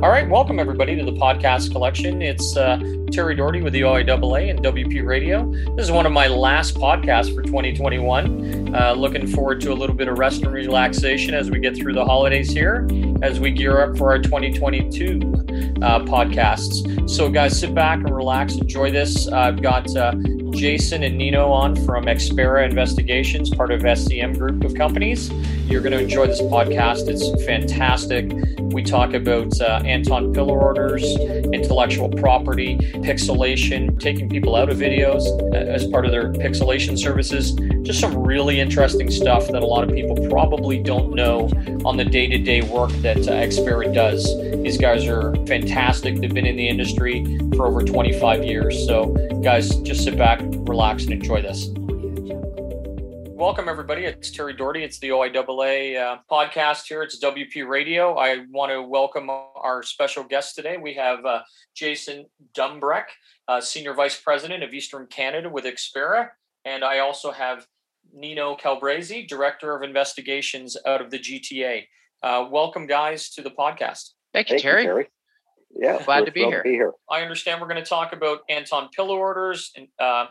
All right, welcome everybody to the podcast collection. It's uh, Terry Doherty with the OIAA and WP Radio. This is one of my last podcasts for 2021. Uh, looking forward to a little bit of rest and relaxation as we get through the holidays here, as we gear up for our 2022 uh, podcasts. So, guys, sit back and relax, enjoy this. I've got uh, Jason and Nino on from Xpera Investigations, part of SCM Group of companies. You're going to enjoy this podcast. It's fantastic. We talk about uh, Anton Piller orders, intellectual property, pixelation, taking people out of videos uh, as part of their pixelation services. Just some really interesting stuff that a lot of people probably don't know on the day to day work that uh, Xpera does. These guys are fantastic. They've been in the industry for over 25 years. So, guys, just sit back, relax, and enjoy this. Welcome, everybody. It's Terry Doherty. It's the OIAA uh, podcast here. It's WP Radio. I want to welcome our special guest today. We have uh, Jason Dumbreck, uh, Senior Vice President of Eastern Canada with Xpera. And I also have Nino Calabrese, Director of Investigations out of the GTA. Uh, welcome, guys, to the podcast. Thank you, Thank Terry. You, Terry. Yeah, glad to be here. be here. I understand we're going to talk about Anton Piller orders and uh,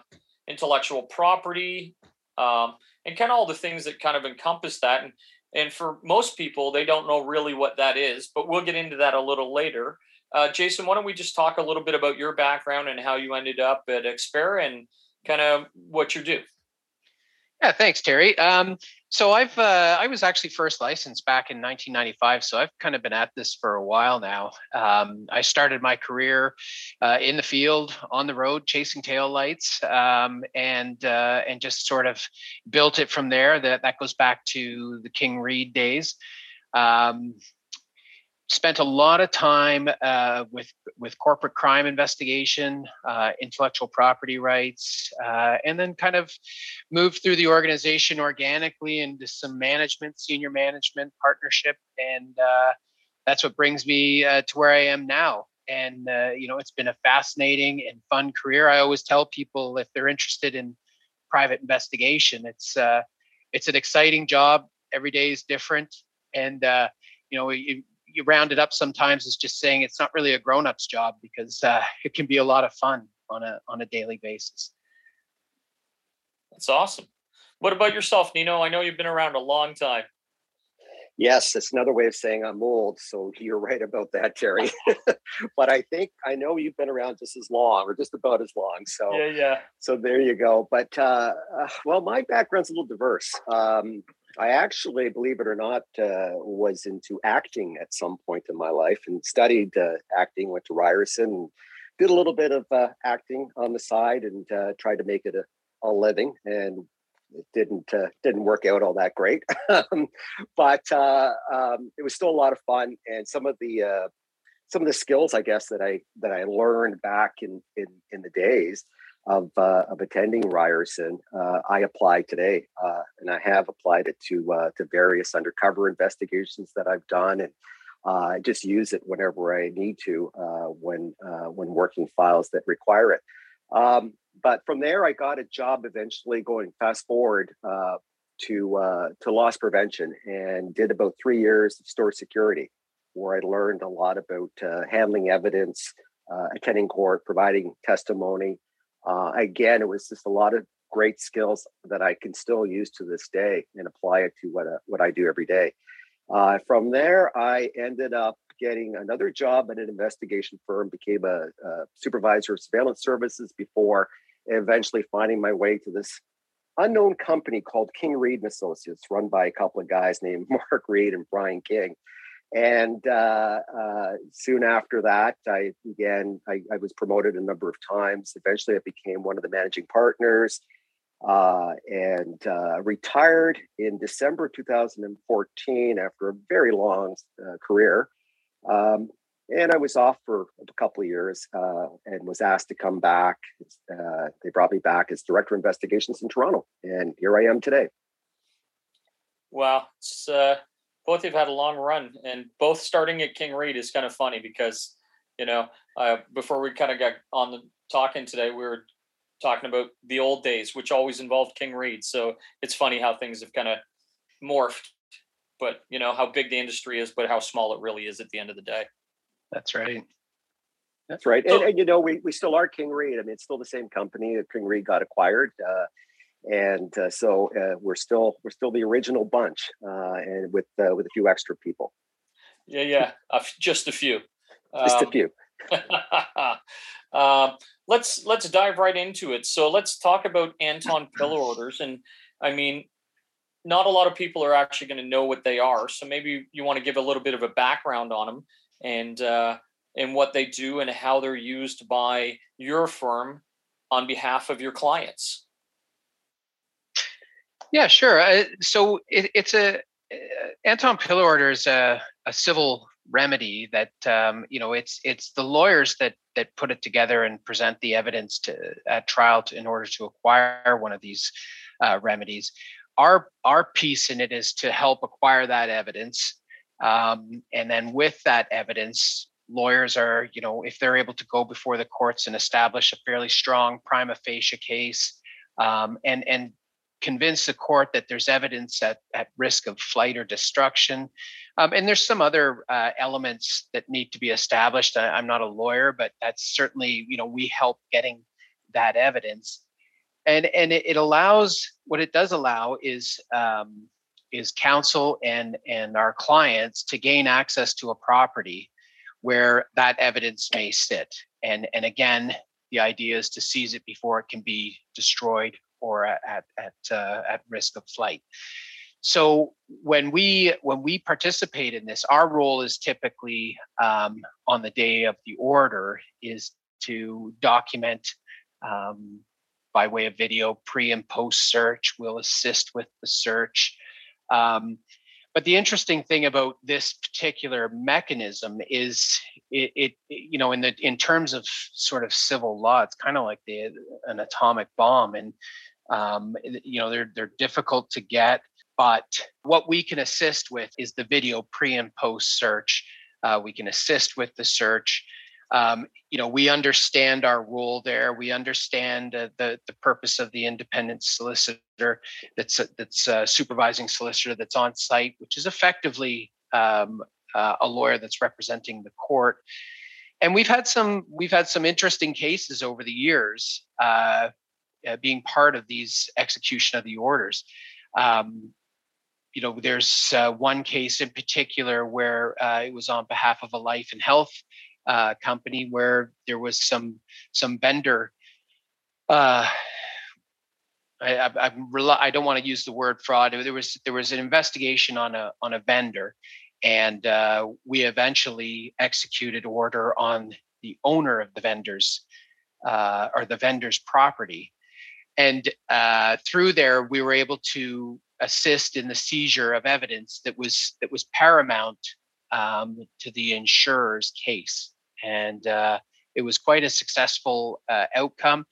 intellectual property, um, and kind of all the things that kind of encompass that. And and for most people, they don't know really what that is, but we'll get into that a little later. Uh, Jason, why don't we just talk a little bit about your background and how you ended up at Xpera and kind of what you do? Yeah, thanks, Terry. Um, so I've uh, I was actually first licensed back in 1995, so I've kind of been at this for a while now. Um, I started my career uh, in the field, on the road, chasing tail lights, um, and uh, and just sort of built it from there. That that goes back to the King Reed days. Um, spent a lot of time uh, with with corporate crime investigation, uh, intellectual property rights, uh, and then kind of moved through the organization organically into some management, senior management partnership, and uh, that's what brings me uh, to where I am now. And uh, you know, it's been a fascinating and fun career. I always tell people if they're interested in private investigation, it's it's an exciting job. Every day is different, and you know, you round it up sometimes is just saying it's not really a grown-up's job because uh, it can be a lot of fun on a on a daily basis. That's awesome. What about yourself, Nino? I know you've been around a long time. Yes, it's another way of saying I'm old. So you're right about that, Terry. but I think I know you've been around just as long, or just about as long. So yeah, yeah. So there you go. But uh, uh, well, my background's a little diverse. Um, I actually, believe it or not, uh, was into acting at some point in my life and studied uh, acting. Went to Ryerson, did a little bit of uh, acting on the side, and uh, tried to make it a, a living. And it didn't uh, didn't work out all that great, but uh, um, it was still a lot of fun. And some of the some of the skills, I guess, that I that I learned back in in, in the days of, uh, of attending Ryerson, uh, I applied today, uh, and I have applied it to uh, to various undercover investigations that I've done, and uh, I just use it whenever I need to uh, when when working files that require it. Um, but from there, I got a job eventually. Going fast forward to to loss prevention, and did about three years of store security, where I learned a lot about handling evidence, attending court, providing testimony uh, again, it was just a lot of great skills that I can still use to this day and apply it to what uh, what I do every day. Uh, from there, I ended up getting another job at an investigation firm, became a, a supervisor of surveillance services before eventually finding my way to this unknown company called King Reed and Associates, run by a couple of guys named Mark Reed and Brian King. And uh, uh, soon after that, I began, I, I, was promoted a number of times. Eventually, I became one of the managing partners uh, and uh, retired in December 2014 after a very long uh, career. Um, and I was off for a couple of years uh, and was asked to come back. they brought me back as director of investigations in Toronto. And here I am today. Wow. It's both have had a long run, and both starting at King Reed is kind of funny because you know uh, before we kind of got on the talking today, we were talking about the old days, which always involved King Reed. So it's funny how things have kind of morphed, but you know how big the industry is, but how small it really is at the end of the day. That's right. That's right. And, and, you know, we, we still are King Reed. I mean, it's still the same company. King Reed got acquired. Uh, and uh, so uh, we're still we're still the original bunch, uh, and with uh, with a few extra people. Yeah, yeah, just a few. Just um, a few. Um, let's let's dive right into it. So let's talk about Anton Piller orders, and I mean, not a lot of people are actually going to know what they are. So maybe you want to give a little bit of a background on them and uh, and what they do and how they're used by your firm on behalf of your clients. Yeah, sure. Uh, so it, it's a uh, Anton Piller order is a, a civil remedy that um, you know it's it's the lawyers that that put it together and present the evidence to at trial to, in order to acquire one of these uh, remedies. Our our piece in it is to help acquire that evidence, um, and then with that evidence, lawyers are you know if they're able to go before the courts and establish a fairly strong prima facie case, um, and and convince the court that there's evidence at, at risk of flight or destruction. Um, and there's some other uh, elements that need to be established. I, am not a lawyer, but that's certainly, you know, we help getting that evidence. And, and it, it allows, what it does allow is, um, is counsel and, and our clients to gain access to a property where that evidence may sit. And, and again, the idea is to seize it before it can be destroyed or at at uh, at risk of flight. So when we when we participate in this, our role is typically um, on the day of the order is to document um, by way of video pre and post search. We'll assist with the search. Um, but the interesting thing about this particular mechanism is it, it, you know in the in terms of sort of civil law it's kind of like the an atomic bomb and um, you know they're they're difficult to get but what we can assist with is the video pre and post search. Uh, we can assist with the search. Um, you know we understand our role there. We understand uh, the the purpose of the independent solicitor that's that's a supervising solicitor that's on site which is effectively um, uh, a lawyer that's representing the court. And we've had some we've had some interesting cases over the years. Uh, uh, being part of these execution of the orders um, you know there's uh, one case in particular where uh, it was on behalf of a life and health uh, company where there was some some vendor. Uh, I, I, I'm I don't want to use the word fraud. There was there was an investigation on a on a vendor, and uh, we eventually executed order on the owner of the vendors uh, or the vendor's property, and uh, through there we were able to assist in the seizure of evidence that was that was paramount um, to the insurer's case and uh, it was quite a successful uh, outcome.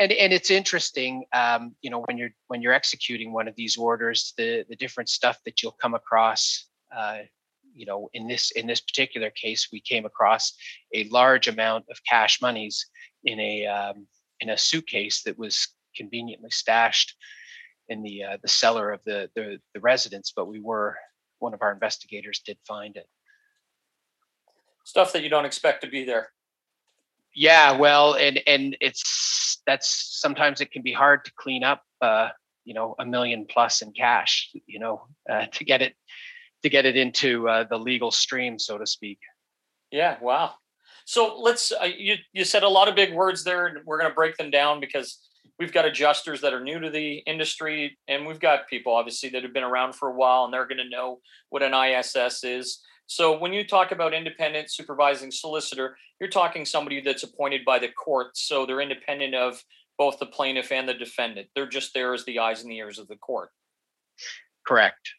And and it's interesting, um, you know, when you're when you're executing one of these orders, the the different stuff that you'll come across. Uh, you know, in this in this particular case, we came across a large amount of cash monies in a um, in a suitcase that was conveniently stashed in the uh, the cellar of the, the the residence. But we were one of our investigators did find it stuff that you don't expect to be there. Yeah, well, and and it's that's sometimes it can be hard to clean up. Uh, you know, a million plus in cash. You know, uh, to get it to get it into uh, the legal stream, so to speak. Yeah. Wow. So let's. Uh, you you said a lot of big words there, and we're going to break them down because we've got adjusters that are new to the industry, and we've got people obviously that have been around for a while, and they're going to know what an ISS is. So when you talk about independent supervising solicitor, you're talking somebody that's appointed by the court. So they're independent of both the plaintiff and the defendant. They're just there as the eyes and the ears of the court. Correct.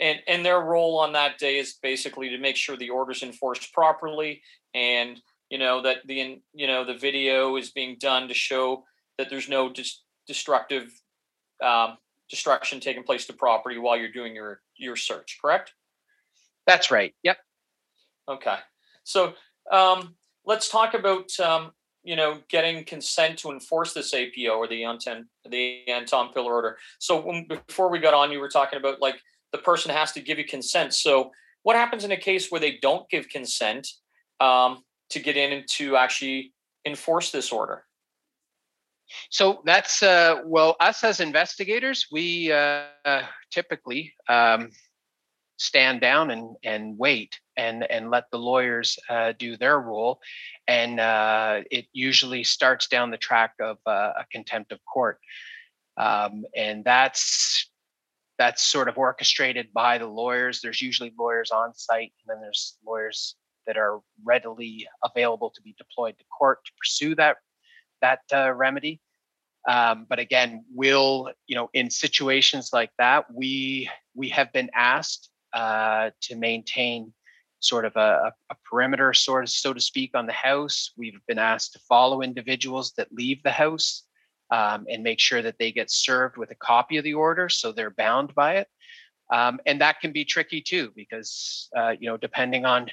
And and their role on that day is basically to make sure the order's enforced properly and you know that the you know the video is being done to show that there's no dis- destructive um, destruction taking place to property while you're doing your your search correct that's right. Yep. Okay. So um, let's talk about um, you know getting consent to enforce this APO or the Anton the Anton Piller order. So when, before we got on, you were talking about like the person has to give you consent. So what happens in a case where they don't give consent? um, to get in and to actually enforce this order? So that's uh, well, us as investigators, we uh, typically um, stand down and and wait and and let the lawyers uh, do their role, and uh, it usually starts down the track of uh, a contempt of court, um, and that's that's sort of orchestrated by the lawyers. There's usually lawyers on site, and then there's lawyers that are readily available to be deployed to court to pursue that that uh, remedy. Um, but again, will you know in situations like that, we we have been asked uh, to maintain sort of a, a, perimeter, sort of so to speak, on the house. We've been asked to follow individuals that leave the house um, and make sure that they get served with a copy of the order, so they're bound by it. Um, and that can be tricky too, because uh, you know depending on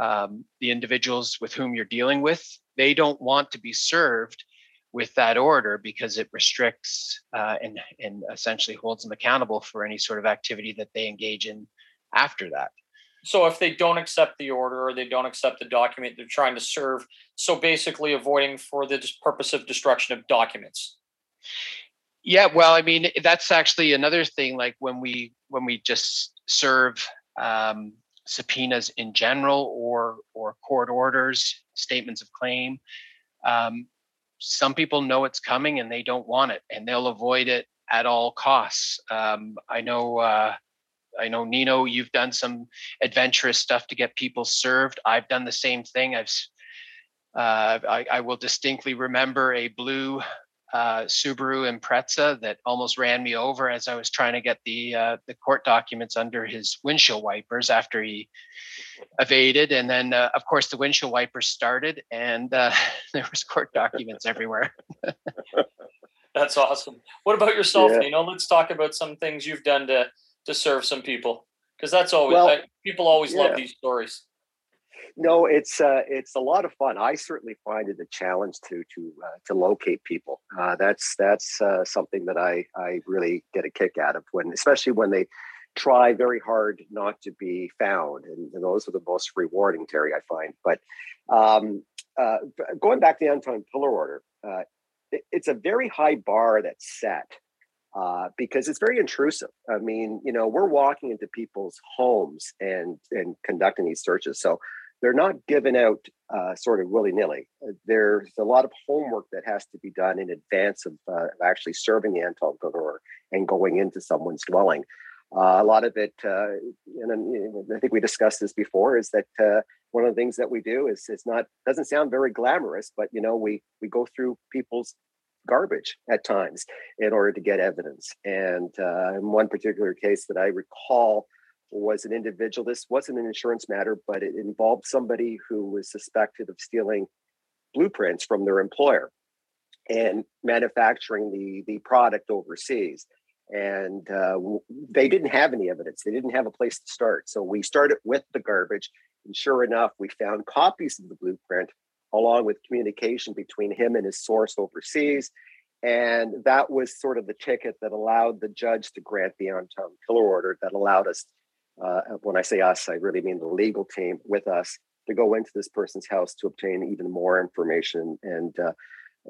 um, the individuals with whom you're dealing with, they don't want to be served with that order because it restricts uh, and and essentially holds them accountable for any sort of activity that they engage in after that. So if they don't accept the order or they don't accept the document they're trying to serve, so basically avoiding for the purpose of destruction of documents. Yeah, well, I mean that's actually another thing. Like when we when we just serve um, subpoenas in general or or court orders, statements of claim. Um, some people know it's coming and they don't want it, and they'll avoid it at all costs. Um, I know. Uh, I know Nino, you've done some adventurous stuff to get people served. I've done the same thing. I've uh, I, I, will distinctly remember a blue uh, Subaru Impreza that almost ran me over as I was trying to get the uh, the court documents under his windshield wipers after he evaded, and then uh, of course the windshield wipers started, and uh, there was court documents everywhere. That's awesome. What about yourself, yeah. Nino? Let's talk about some things you've done to to serve some people, because that's always well, people always yeah. love these stories no, it's uh, it's a lot of fun. I certainly find it a challenge to to uh, to locate people. Uh, that's that's uh, something that I I really get a kick out of when, especially when they try very hard not to be found, and, and those are the most rewarding, Terry. I find. But um, uh, going back to the Anton Piller order, uh, it, it's a very high bar that's set. Uh, because it's very intrusive. I mean, you know, we're walking into people's homes and and conducting these searches. So they're not given out uh, sort of willy nilly. Uh, there's a lot of homework that has to be done in advance of uh, actually serving the Anton Piller and going into someone's dwelling. Uh, a lot of it, uh, and I think we discussed this before, is that uh, one of the things that we do is it's not doesn't sound very glamorous, but you know we we go through people's garbage at times in order to get evidence. And in one particular case that I recall, was an individual. This wasn't an insurance matter, but it involved somebody who was suspected of stealing blueprints from their employer and manufacturing the the product overseas. And uh, they didn't have any evidence. They didn't have a place to start. So we started with the garbage, and sure enough, we found copies of the blueprint along with communication between him and his source overseas. And that was sort of the ticket that allowed the judge to grant the Anton Piller order that allowed us uh, when I say us, I really mean the legal team with us to go into this person's house to obtain even more information. And uh,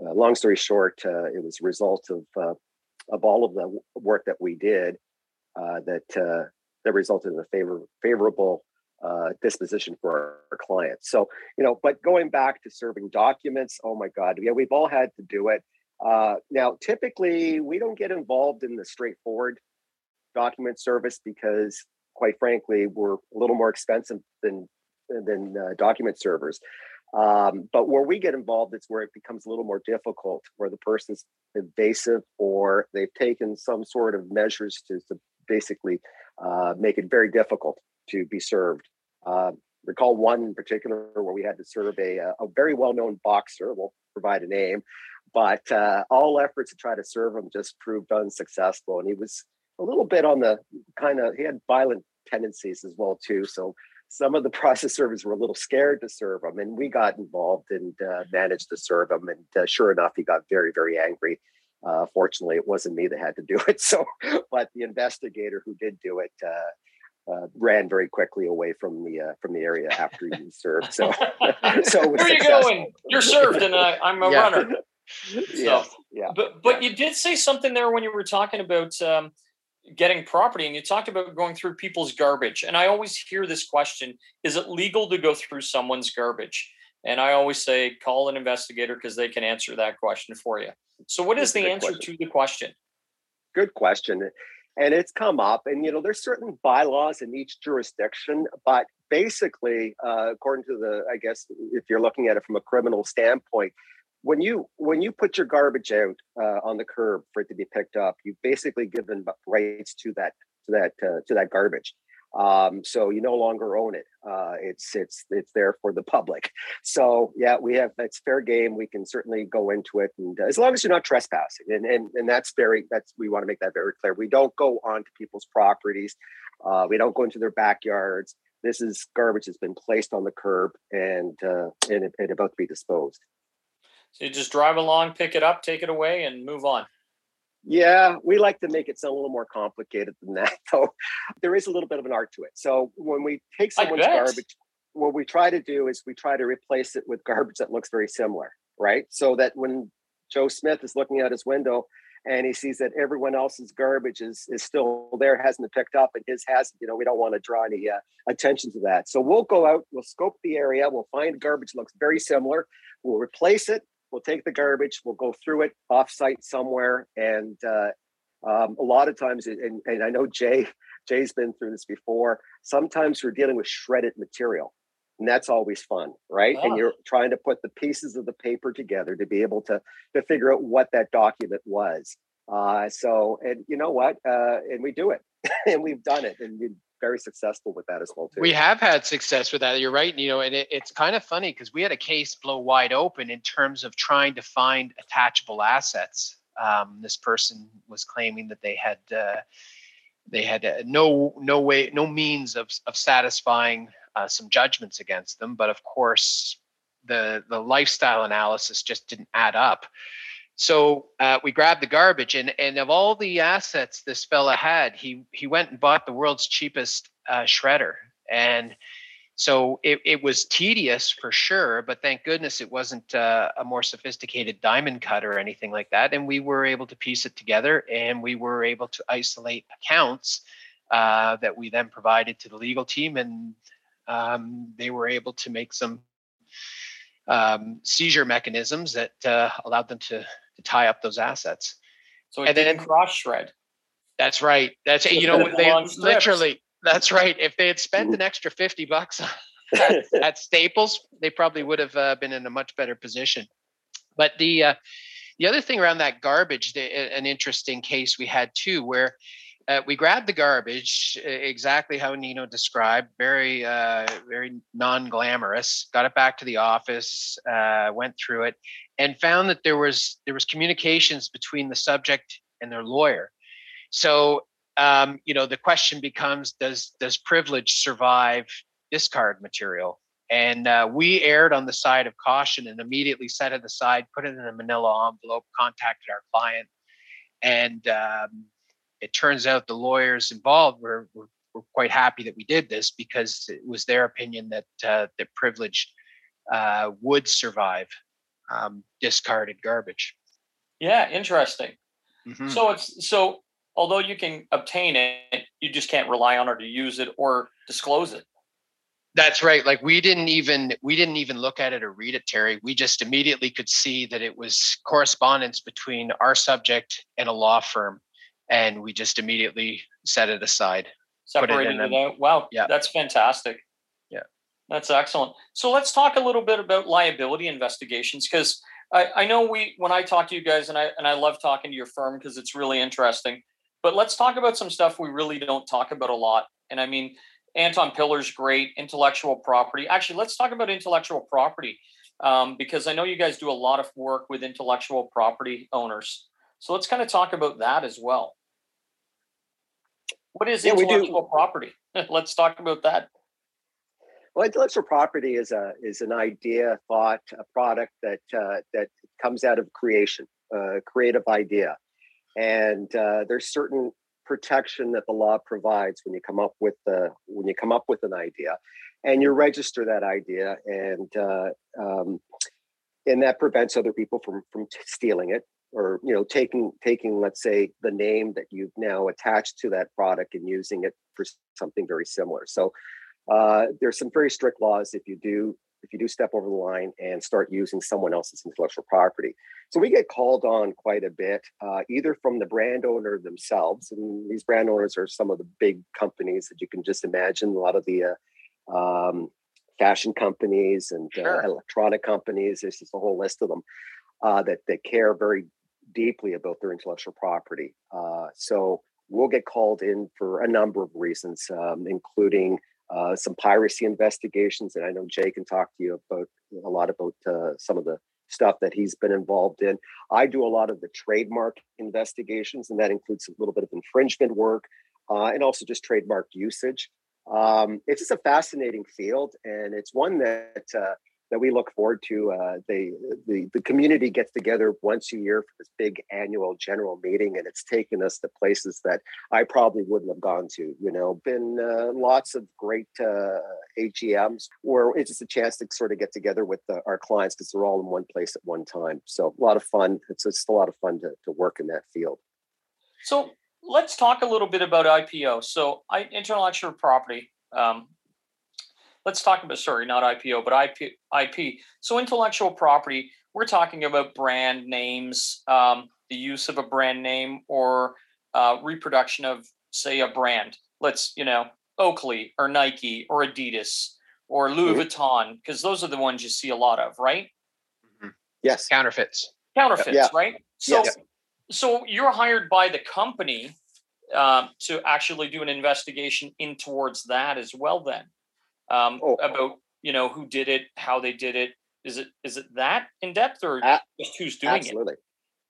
uh, long story short, uh, it was a result of uh, of all of the work that we did uh, that that resulted in a favor, favorable disposition for our, our, clients. So you know, but going back to serving documents, oh my God, yeah, we've all had to do it. now, typically, we don't get involved in the straightforward document service because quite frankly, were a little more expensive than than uh, document servers. Um, but where we get involved, it's where it becomes a little more difficult, where the person's invasive or they've taken some sort of measures to, to basically uh, make it very difficult to be served. Uh, recall one in particular where we had to serve a, a very well-known boxer. We'll provide a name, but uh, all efforts to try to serve him just proved unsuccessful, and he was a little bit on the kind of he had violent tendencies as well too. So some of the process servers were a little scared to serve him, and we got involved and uh, managed to serve him. And uh, sure enough, he got very very angry. Uh, fortunately, it wasn't me that had to do it. So, but the investigator who did do it, uh, uh, ran very quickly away from the uh, from the area after you served. So, so there you go, and you're served, and uh, I'm a yeah. runner. So, yes, yeah. But but yeah. you did say something there when you were talking about um, getting property, and you talked about going through people's garbage. And I always hear this question: Is it legal to go through someone's garbage? And I always say, call an investigator because they can answer that question for you. So, what is That's the answer question. to the question? Good question and it's come up and you know there's certain bylaws in each jurisdiction but basically uh, according to the i guess if you're looking at it from a criminal standpoint when you when you put your garbage out uh, on the curb for it to be picked up you've basically given rights to that to that uh, to that garbage um, so you no longer own it. Uh, it's it's it's there for the public. So yeah, we have it's fair game. We can certainly go into it, and as long as you're not trespassing, and and and that's very that's we want to make that very clear. We don't go onto people's properties. Uh, we don't go into their backyards. This is garbage that's been placed on the curb and uh, and, and about to be disposed. So you just drive along, pick it up, take it away, and move on. Yeah, we like to make it sound a little more complicated than that, though. There is a little bit of an art to it. So when we take someone's garbage, what we try to do is we try to replace it with garbage that looks very similar, right? So that when Joe Smith is looking out his window and he sees that everyone else's garbage is is still there, hasn't been picked up, and his hasn't, you know, we don't want to draw any uh, attention to that. So we'll go out, we'll scope the area, we'll find garbage looks very similar, we'll replace it we'll take the garbage, we'll go through it offsite somewhere, and uh, um, a lot of times, and, and I know Jay Jay's been through this before. Sometimes we're dealing with shredded material, and that's always fun, right? Oh. And you're trying to put the pieces of the paper together to be able to to figure out what that document was. Uh, so, and you know what? Uh, and we do it, and we've done it, and we very successful with that as well too. We have had success with that. You're right. You know, and it, it's kind of funny because we had a case blow wide open in terms of trying to find attachable assets. Um, this person was claiming that they had uh, they had uh, no no way no means of of satisfying uh, some judgments against them, but of course the the lifestyle analysis just didn't add up. So uh, we grabbed the garbage, and and of all the assets this fella had, he he went and bought the world's cheapest uh, shredder, and so it, it was tedious for sure. But thank goodness it wasn't uh, a more sophisticated diamond cut or anything like that, and we were able to piece it together, and we were able to isolate accounts uh, that we then provided to the legal team, and um, they were able to make some um, seizure mechanisms that uh, allowed them to to tie up those assets. So and then cross shred. That's right. That's it. you know they literally. That's right. If they had spent an extra fifty bucks at, at Staples, they probably would have uh, been in a much better position. But the uh, the other thing around that garbage, the, an interesting case we had too, where uh, we grabbed the garbage exactly how Nino described, very, uh, very non-glamorous. Got it back to the office, uh, went through it, and found that there was there was communications between the subject and their lawyer. So, um, you know, the question becomes: Does does privilege survive discard material? And uh, we erred on the side of caution and immediately set it aside, put it in a Manila envelope, contacted our client, and um, it turns out the lawyers involved were, were, were, quite happy that we did this because it was their opinion that uh, that privilege uh, would survive um, discarded garbage. Yeah, interesting. Mm-hmm. So it's so although you can obtain it, you just can't rely on it to use it or disclose it. That's right. Like we didn't even we didn't even look at it or read it, Terry. We just immediately could see that it was correspondence between our subject and a law firm and we just immediately set it aside. Separated it, it out. Wow. Yeah. That's fantastic. That's excellent. So let's talk a little bit about liability investigations because I, I know we when I talk to you guys and I and I love talking to your firm because it's really interesting. But let's talk about some stuff we really don't talk about a lot. And I mean, Anton Piller's great intellectual property. Actually, let's talk about intellectual property um, because I know you guys do a lot of work with intellectual property owners. So let's kind of talk about that as well. What is yeah, intellectual property? Let's talk about that. Well, intellectual property is a is an idea, thought, a product that uh, that comes out of creation, a creative idea, and uh, there's certain protection that the law provides when you come up with the when you come up with an idea, and you register that idea, and uh, um, and that prevents other people from from stealing it or you know taking taking let's say the name that you've now attached to that product and using it for something very similar. So uh, there's some very strict laws if you do if you do step over the line and start using someone else's intellectual property so we get called on quite a bit uh, either from the brand owner themselves and these brand owners are some of the big companies that you can just imagine a lot of the uh, um, fashion companies and uh, sure. electronic companies there's just a whole list of them uh, that that care very deeply about their intellectual property. Uh, so we'll get called in for a number of reasons, um, including uh, some piracy investigations. And I know Jay can talk to you about a lot about uh, some of the stuff that he's been involved in. I do a lot of the trademark investigations, and that includes a little bit of infringement work uh, and also just trademark usage. Um, it's just a fascinating field, and it's one that uh, that we look forward to. Uh, they, the the community gets together once a year for this big annual general meeting, and it's taken us to places that I probably wouldn't have gone to. You know, been uh, lots of great uh, AGMs where it's just a chance to sort of get together with the, our clients because they're all in one place at one time. So a lot of fun. It's just a lot of fun to, to work in that field. So let's talk a little bit about IPO. So I, intellectual property. Um, let's talk about sorry, not IPO, but IP. IP. So intellectual property. We're talking about brand names, um, the use of a brand name, or uh, reproduction of, say, a brand. Let's you know, Oakley or Nike or Adidas or Louis mm-hmm. Vuitton, because those are the ones you see a lot of, right? Mm-hmm. Yes, counterfeits. Counterfeits, yeah. right? So, yes. so you're hired by the company um, to actually do an investigation in towards that as well. Then, um, oh. about you know who did it, how they did it. Is it is it that in depth or just who's doing absolutely. it?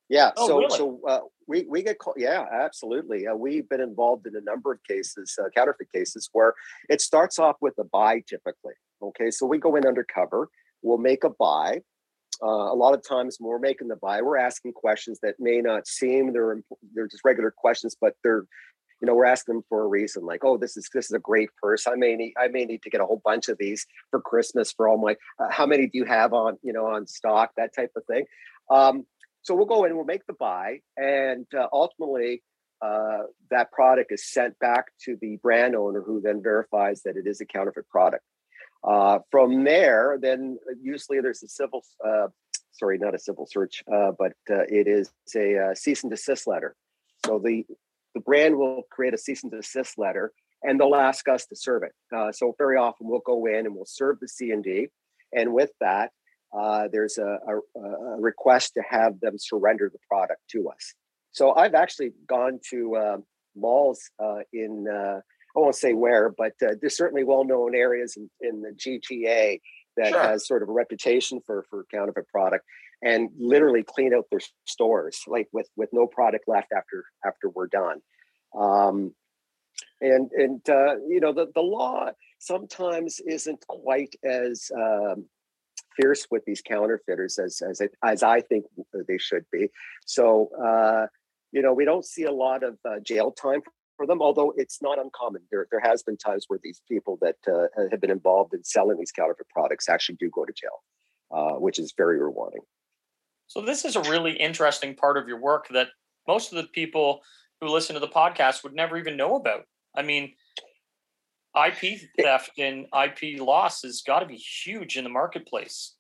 Yeah. Oh, so really? so uh, we we get called. Yeah, absolutely. Uh, we've been involved in a number of cases, uh, counterfeit cases, where it starts off with a buy typically. Okay, so we go in undercover. We'll make a buy. Uh, a lot of times when we're making the buy, we're asking questions that may not seem they're they're just regular questions, but they're you know, we're asking them for a reason, like, oh, this is this is a great purse. I may need I may need to get a whole bunch of these for Christmas for all my. Uh, how many do you have on you know on stock? That type of thing. Um, so we'll go in, we'll make the buy, and uh, ultimately uh, that product is sent back to the brand owner, who then verifies that it is a counterfeit product. Uh, from there, then usually there's a civil, uh, sorry, not a civil search, uh, but uh, it is a uh, cease and desist letter. So the the brand will create a cease and desist letter and they'll ask us to serve it. Uh, so very often we'll go in and we'll serve the C and D, and with that, uh, there's a, a, a, request to have them surrender the product to us. So I've actually gone to uh, malls uh, in uh, I won't say where, but uh, there's certainly well-known areas in, in the GTA that sure. has sort of a reputation for for counterfeit product and literally clean out their stores like with with no product left after after we're done um, and and uh, you know the, the law sometimes isn't quite as um, fierce with these counterfeiters as as, it, as I think they should be. So uh, you know we don't see a lot of uh, jail time for them, although it's not uncommon. There there has been times where these people that uh, have been involved in selling these counterfeit products actually do go to jail, uh, which is very rewarding. So this is a really interesting part of your work that most of the people who listen to the podcast would never even know about. I mean, IP theft and IP loss has got to be huge in the marketplace.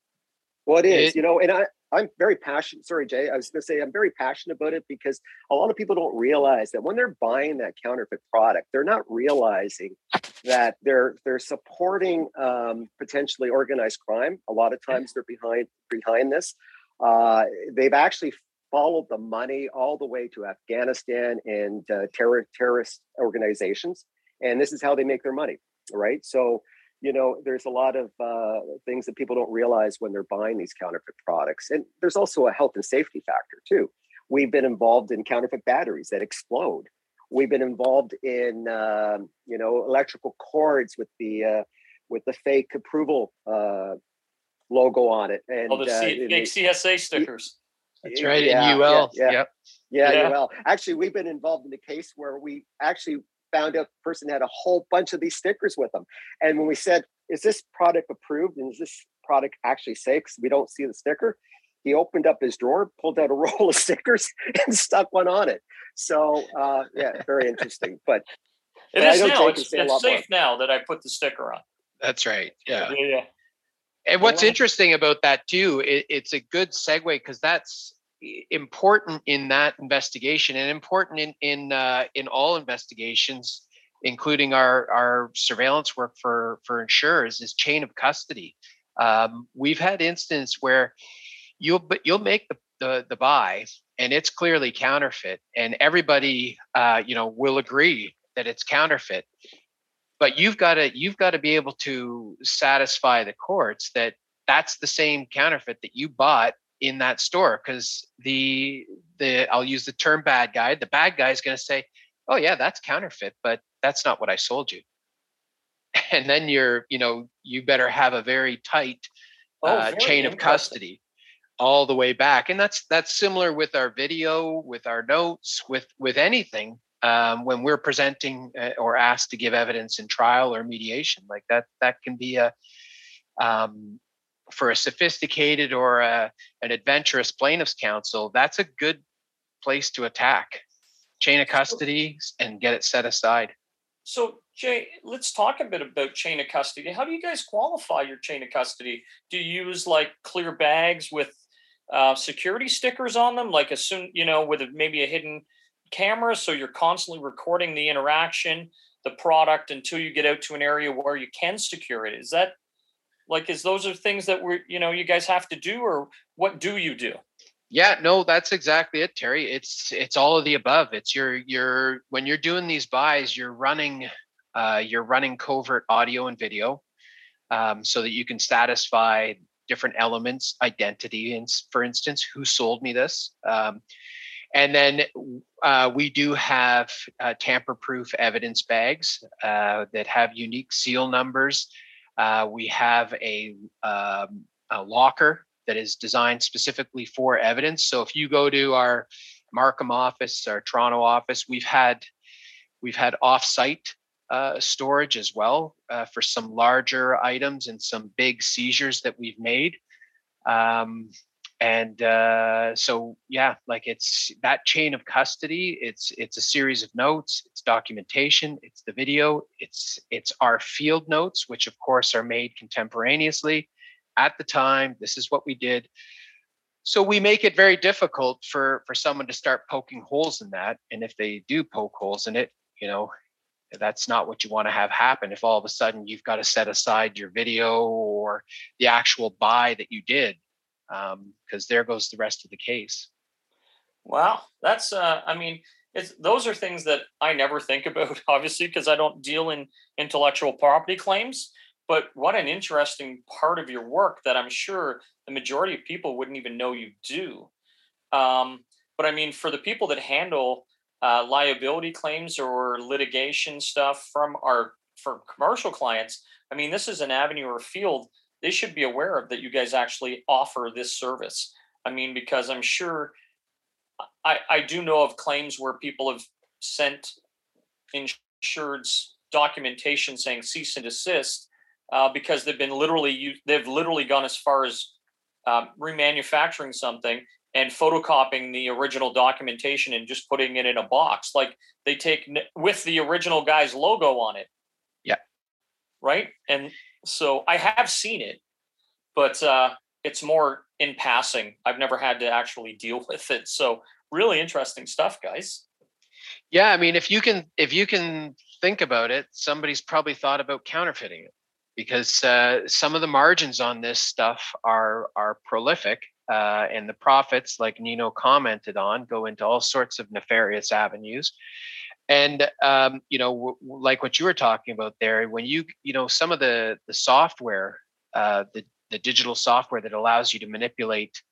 Well, it is, it, you know, and I, I'm very passionate. Sorry, Jay. I was going to say I'm very passionate about it because a lot of people don't realize that when they're buying that counterfeit product, they're not realizing that they're they're supporting um, potentially organized crime. A lot of times they're behind behind this. Uh, they've actually followed the money all the way to Afghanistan and uh, terror, terrorist organizations. And this is how they make their money, right? So, you know, there's a lot of uh, things that people don't realize when they're buying these counterfeit products. And there's also a health and safety factor, too. We've been involved in counterfeit batteries that explode. We've been involved in, uh, you know, electrical cords with the uh, with the fake approval uh, logo on it, and oh, the C- uh, fake CSA stickers. That's right. Yeah, in UL. Yeah, yeah. Yeah, yeah, UL. Actually, we've been involved in a case where we actually found out the person had a whole bunch of these stickers with them. And when we said, is this product approved and is this product actually safe? Because we don't see the sticker. He opened up his drawer, pulled out a roll of stickers, and stuck one on it. So, uh, yeah, very interesting. But it is now. It's, it's safe more. now that I put the sticker on. That's right. Yeah. Yeah. And what's interesting about that too, it, it's a good segue because that's important in that investigation and important in in uh, in all investigations, including our our surveillance work for for insurers, is chain of custody. Um, we've had instances where you'll but you'll make the, the the buy and it's clearly counterfeit, and everybody uh, you know will agree that it's counterfeit but you've got to you've got to be able to satisfy the courts that that's the same counterfeit that you bought in that store because the the I'll use the term bad guy the bad guy is going to say oh yeah that's counterfeit but that's not what I sold you. And then you're you know you better have a very tight oh, uh, chain of custody all the way back and that's that's similar with our video with our notes with with anything um, when we're presenting uh, or asked to give evidence in trial or mediation like that that can be a um, for a sophisticated or a, an adventurous plaintiff's counsel that's a good place to attack chain of custody and get it set aside. So jay let's talk a bit about chain of custody. How do you guys qualify your chain of custody? Do you use like clear bags with uh, security stickers on them? Like as soon you know with a, maybe a hidden camera so you're constantly recording the interaction the product until you get out to an area where you can secure it. Is that like is those are things that we're you know you guys have to do or what do you do? Yeah no that's exactly it terry. It's it's all of the above. It's your your when you're doing these buys you're running uh, you're running covert audio and video um, so that you can satisfy different elements identity and for instance who sold me this um, and then uh, we do have uh, tamper proof evidence bags uh, that have unique seal numbers. Uh, we have a, um, a, locker that is designed specifically for evidence. So if you go to our Markham office, our Toronto office, we've had we've had off-site uh, storage as well uh, for some larger items and some big seizures that we've made. Um, and uh, so yeah like it's that chain of custody it's it's a series of notes it's documentation it's the video it's it's our field notes which of course are made contemporaneously. At the time this is what we did. So we make it very difficult for for someone to start poking holes in that and if they do poke holes in it you know that's not what you want to have happen if all of a sudden you've got to set aside your video or the actual buy that you did because um, there goes the rest of the case. Wow, that's uh, I mean, it's those are things that I never think about, obviously, because I don't deal in intellectual property claims. But what an interesting part of your work that I'm sure the majority of people wouldn't even know you do. Um, but I mean, for the people that handle uh, liability claims or litigation stuff from our for commercial clients, I mean, this is an avenue or field they should be aware of that you guys actually offer this service. I mean, because I'm sure I, I do know of claims where people have sent insured's documentation saying cease and desist uh, because they've been literally they've literally gone as far as um, remanufacturing something and photocopying the original documentation and just putting it in a box. Like they take with the original guy's logo on it. Yeah. Right? And so I have seen it, but uh, it's more in passing. I've never had to actually deal with it. So really interesting stuff, guys. Yeah, I mean, if you can, if you can think about it, somebody's probably thought about counterfeiting it because uh, some of the margins on this stuff are are prolific, uh, and the profits, like Nino commented on, go into all sorts of nefarious avenues and um, you know w- like what you were talking about there when you you know some of the the software uh, the the digital software that allows you to manipulate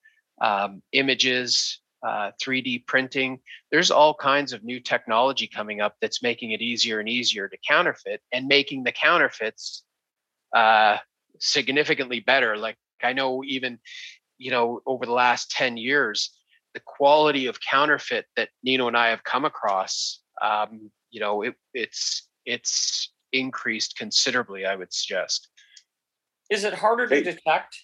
um, images uh, 3d printing there's all kinds of new technology coming up that's making it easier and easier to counterfeit and making the counterfeits uh, significantly better. Like i know even you know over the last 10 years the quality of counterfeit that Nino and I have come across, um, you know, it, it's it's increased considerably. I would suggest. Is it harder to detect?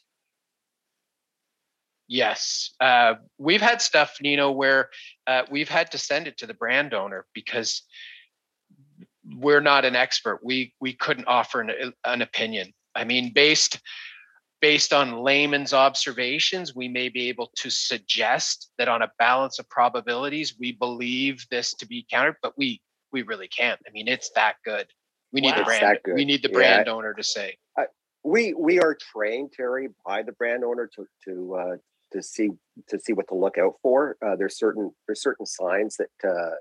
Yes, uh, we've had stuff, Nino, where uh, we've had to send it to the brand owner because we're not an expert. We we couldn't offer an, an opinion. I mean, based based on layman's observations, we may be able to suggest that on a balance of probabilities, we believe this to be countered, but we we really can't. I mean, it's that good. We need wow. the brand. We need the brand yeah. owner to say. Uh, we we are trained, Terry, by the brand owner to to uh, to see to see what to look out for. Uh, there's certain there's certain signs that uh,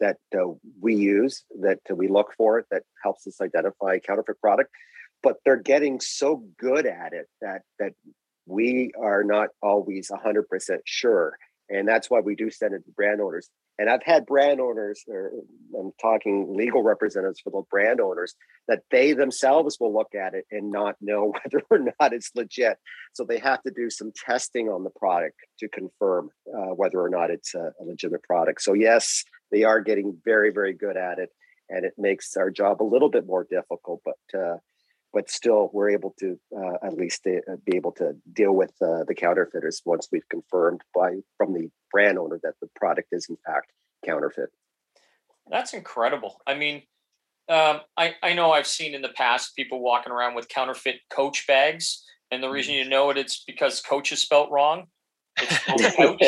that uh, we use that we look for that helps us identify counterfeit product but they're getting so good at it that that we are not always 100% sure and that's why we do send it to brand owners. And i've had brand owners or i'm talking legal representatives for the brand owners that they themselves will look at it and not know whether or not it's legit. So they have to do some testing on the product to confirm uh, whether or not it's a, a legitimate product. So yes they are getting very very good at it and it makes our job a little bit more difficult but uh, but still we're able to uh, at least uh, be able to deal with uh, the counterfeiters once we've confirmed by from the brand owner that the product is in fact counterfeit. That's incredible. I mean, um, I I know I've seen in the past people walking around with counterfeit Coach bags, and the reason mm-hmm. you know it it's because Coach is spelt wrong. It's couch,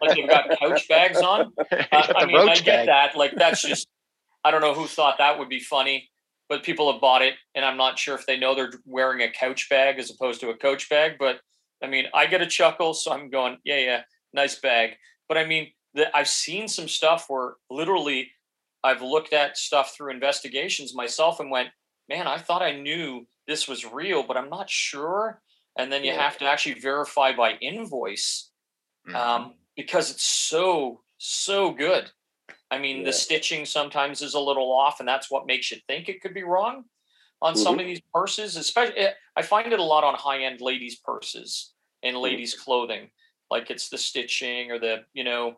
like they've got couch bags on. Uh, I mean, I get bag. that. Like that's just I don't know who thought that would be funny but people have bought it, and I'm not sure if they know they're wearing a couch bag as opposed to a coach bag. But I mean, I get a chuckle, so I'm going, yeah, yeah, nice bag. But I mean, the, I've seen some stuff where literally I've looked at stuff through investigations myself and went, man, I thought I knew this was real, but I'm not sure. And then you yeah. have to actually verify by invoice mm-hmm. um, because it's so so good. I mean, yeah. the stitching sometimes is a little off, and that's what makes you think it could be wrong on mm-hmm. some of these purses. Especially, eh, I find it a lot on high-end ladies' purses and mm-hmm. ladies' mm-hmm. clothing. Like it's the stitching or the you know,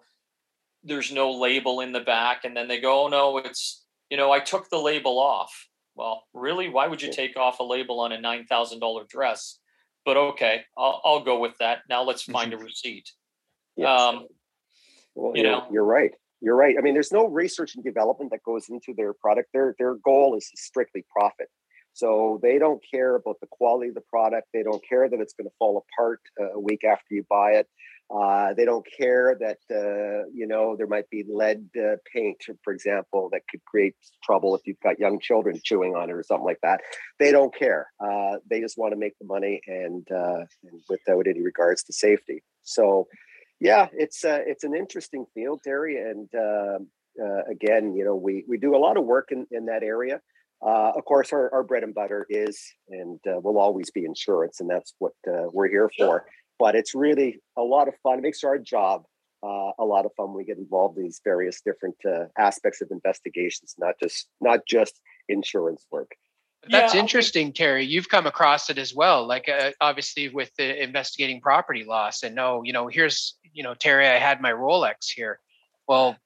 there's no label in the back, and then they go, "Oh no, it's you know, I took the label off." Well, really, why would you take off a label on a nine thousand dollar dress? But okay, I'll, I'll go with that. Now let's find a receipt. Yes. Um, well, you know, you're right you're right. I mean, there's no research and development that goes into their product. Their their goal is strictly profit. So they don't care about the quality of the product. They don't care that it's going to fall apart uh, a week after you buy it. Uh, they don't care that uh, you know there might be lead uh, paint, for example, that could create trouble if you've got young children chewing on it or something like that. They don't care. Uh, they just want to make the money and, and without any regards to safety. So yeah, it's uh, it's an interesting field, Terry, and uh, uh, again, you know, we we do a lot of work in in that area. Uh, of course, our, our bread and butter is and uh, will always be insurance, and that's what uh, we're here for. But it's really a lot of fun. It makes our job a lot of fun. When we get involved in these various different aspects of investigations, not just not just insurance work. That's yeah, interesting, Terry. You've come across it as well. Like uh, obviously with the investigating property loss, and no, you know, here's, you know, Terry, I had my Rolex here. Well,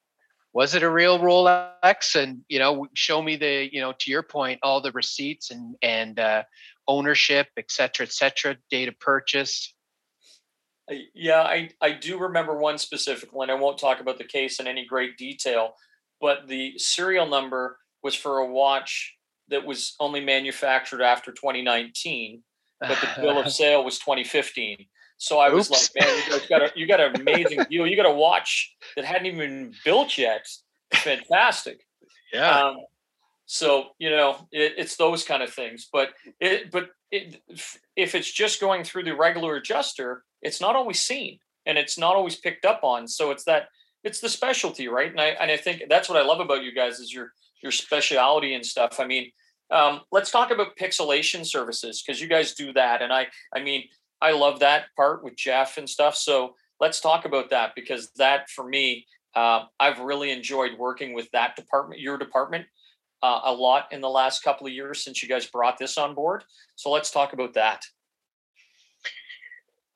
was it a real Rolex? And you know, show me the, you know, to your point, all the receipts and and uh, ownership, et cetera, et cetera, date of purchase. Yeah, I I do remember one specifically, and I won't talk about the case in any great detail, but the serial number was for a watch that was only manufactured after 2019, but the bill of sale was 2015. So I was like, man, you guys got a you got an amazing deal. You got a watch that hadn't even been built yet. Fantastic. Yeah. Um, so you know, it, it's those kind of things. But it, but it, if it's just going through the regular adjuster, it's not always seen and it's not always picked up on. So it's that it's the specialty, right? And I and I think that's what I love about you guys is you're your speciality and stuff. I mean, um, let's talk about pixelation services because you guys do that, and I, I mean, I love that part with Jeff and stuff. So let's talk about that because that for me, uh, I've really enjoyed working with that department, your department, uh, a lot in the last couple of years since you guys brought this on board. So let's talk about that.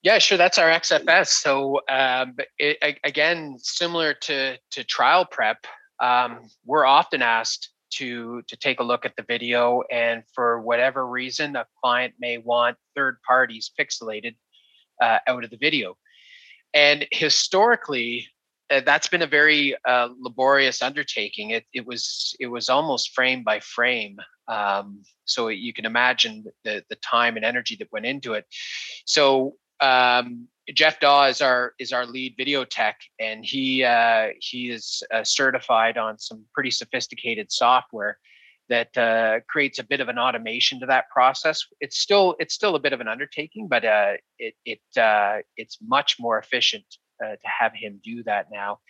Yeah, sure. That's our XFS. So um, it, again, similar to to trial prep, um, we're often asked to to take a look at the video, and for whatever reason, a client may want third parties pixelated uh, out of the video. And historically, uh, that's been a very uh, laborious undertaking. It, it was it was almost frame by frame. Um, so you can imagine the the time and energy that went into it. So um, Jeff Daw is our is our lead video tech, and he uh, he is uh, certified on some pretty sophisticated software that uh, creates a bit of an automation to that process. It's still it's still a bit of an undertaking, but uh, it it uh, it's much more efficient uh, to have him do that now.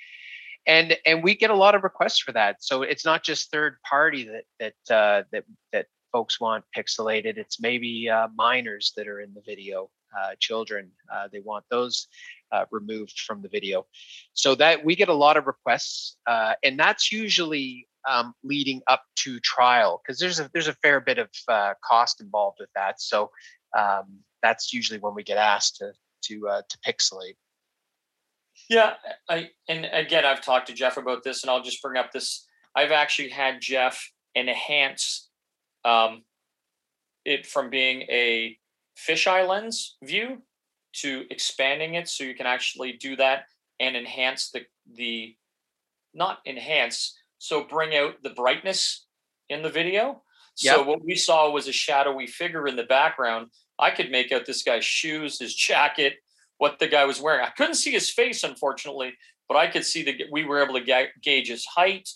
And and we get a lot of requests for that. So it's not just third party that that uh, that that folks want pixelated. It's maybe uh, minors that are in the video, children. they want those removed from the video. So that we get a lot of requests, and that's usually um, leading up to trial because there's a there's a fair bit of uh, cost involved with that. So um, that's usually when we get asked to to uh, to pixelate. Yeah, I and again I've talked to Jeff about this, and I'll just bring up this. I've actually had Jeff enhance um, it from being a fisheye lens view to expanding it so you can actually do that and enhance the the not enhance so bring out the brightness in the video. So what we saw was a shadowy figure in the background. I could make out this guy's shoes, his jacket, what the guy was wearing. I couldn't see his face, unfortunately, but I could see that we were able to ga- gauge his height,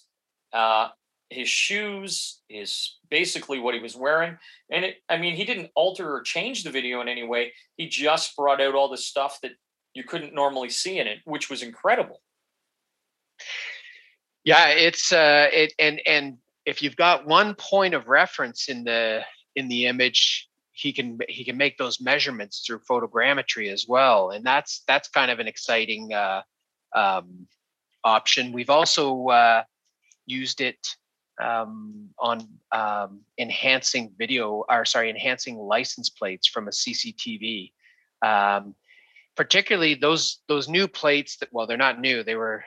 uh, his shoes, his basically what he was wearing. And it, I mean, he didn't alter or change the video in any way. He just brought out all the stuff that you couldn't normally see in it, which was incredible. Yeah, it's uh, it and and if you've got one point of reference in the in the image, he can he can make those measurements through photogrammetry as well, and that's that's kind of an exciting uh, um, option. We've also uh, used it um, on um, enhancing video, or sorry, enhancing license plates from a CCTV. Um, particularly those those new plates that well, they're not new. They were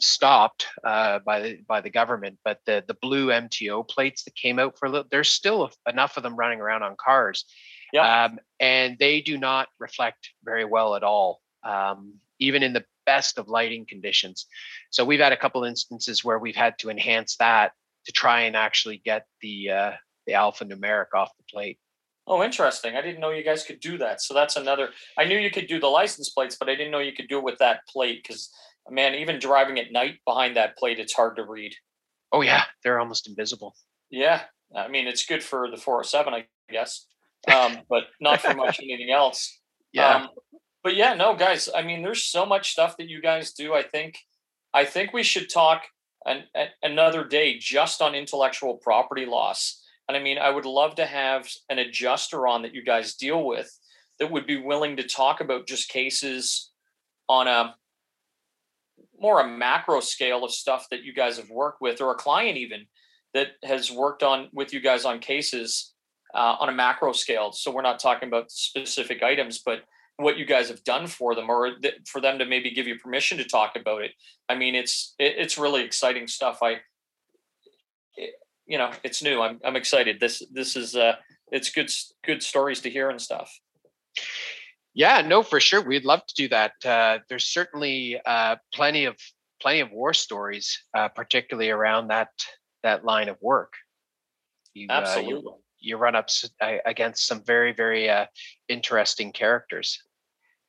stopped uh, by the by the government, but the the blue MTO plates that came out for a little, there's still enough of them running around on cars, yeah. Um, and they do not reflect very well at all, um, even in the best of lighting conditions. So we've had a couple instances where we've had to enhance that to try and actually get the uh, the alphanumeric off the plate. Oh, interesting. I didn't know you guys could do that. So that's another. I knew you could do the license plates, but I didn't know you could do it with that plate because man, even driving at night behind that plate, it's hard to read. Oh yeah, they're almost invisible. Yeah, I mean it's good for the 407, I guess, um, but not for much anything else. Yeah. Um, but yeah, no, guys. I mean, there's so much stuff that you guys do. I think, I think we should talk an, an, another day just on intellectual property loss. And I mean, I would love to have an adjuster on that you guys deal with that would be willing to talk about just cases on a more a macro scale of stuff that you guys have worked with, or a client even that has worked on with you guys on cases uh, on a macro scale. So we're not talking about specific items, but what you guys have done for them, or th- for them to maybe give you permission to talk about it. I mean, it's it, it's really exciting stuff. I, it, you know, it's new. I'm I'm excited. This this is uh, it's good good stories to hear and stuff. Yeah, no, for sure. We'd love to do that. Uh, there's certainly uh, plenty of plenty of war stories, uh, particularly around that that line of work. You, Absolutely. You, you, run up uh, against some very very uh, interesting characters.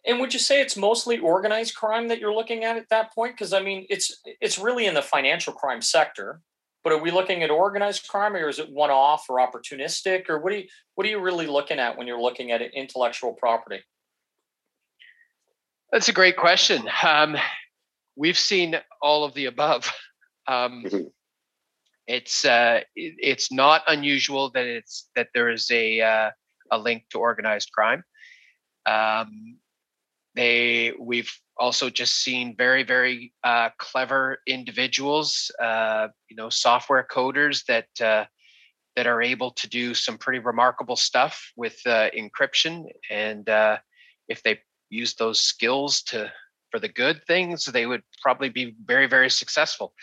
And would you say it's mostly organized crime that you're looking at at that point? Because I mean, it's it's really in the financial crime sector. But are we looking at organized crime, or is it one-off or opportunistic, or what are you what are you really looking at when you're looking at intellectual property? That's a great question. Um, we've seen all of the above. Um, mm-hmm. It's uh, it, it's not unusual that it's that there is a uh, a link to organized crime. Um, they we've also just seen very very uh, clever individuals, uh, you know, software coders that uh, that are able to do some pretty remarkable stuff with uh, encryption and if they use those skills to for the good things, they would probably be very, very successful.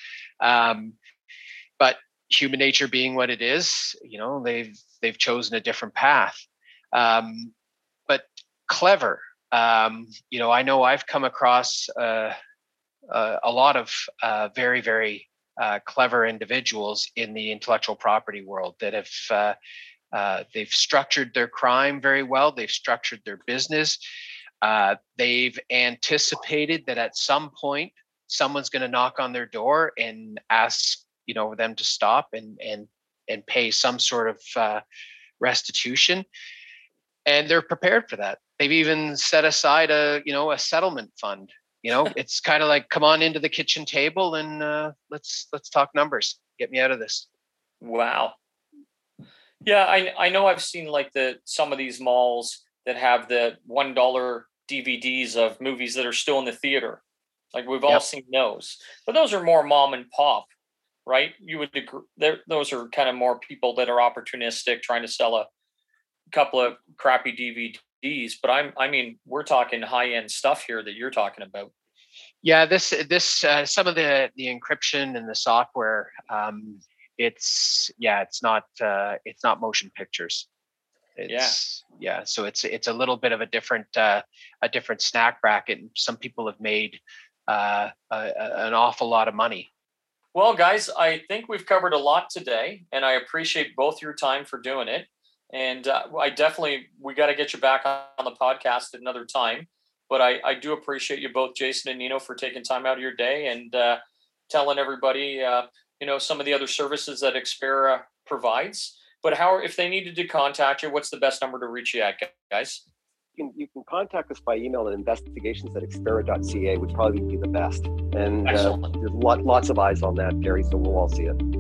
Um, but human nature being what it is, you know, they've they've chosen a different path. Um, but clever, um, you know, I know I've come across uh, uh, a lot of uh, very, very uh, clever individuals in the intellectual property world that have uh, uh, they've structured their crime very well. They've structured their business. they've anticipated that at some point someone's going to knock on their door and ask you know them to stop and and and pay some sort of restitution and they're prepared for that they've even set aside a you know a settlement fund you know? It's kind of like come on into the kitchen table and uh, let's let's talk numbers. Get me out of this. Wow. Yeah i i know i've seen like the some of these malls that have the one dollar dvds of movies that are still in the theater. Like we've all seen those. But those are more mom and pop right? You would agree those are kind of more people that are opportunistic trying to sell a couple of crappy DVDs, but I'm I mean we're talking high end stuff here that you're talking about. Yeah, this this uh, some of the the encryption and the software. Um, it's yeah, it's not uh, it's not motion pictures. It's, yeah, yeah. So it's it's a little bit of a different uh, a different snack bracket. And some people have made uh, a, an awful lot of money. Well, guys, I think we've covered a lot today, and I appreciate both your time for doing it. And uh, I definitely, we got to get you back on the podcast at another time. But I, I do appreciate you both, Jason and Nino, for taking time out of your day and uh, telling everybody, uh, you know, some of the other services that Xpera provides. But how, if they needed to contact you, what's the best number to reach you at, guys? You can, you can contact us by email at investigations at xpera.ca would probably be the best. And uh, there's lot, lots of eyes on that, Gary, so we'll all see it.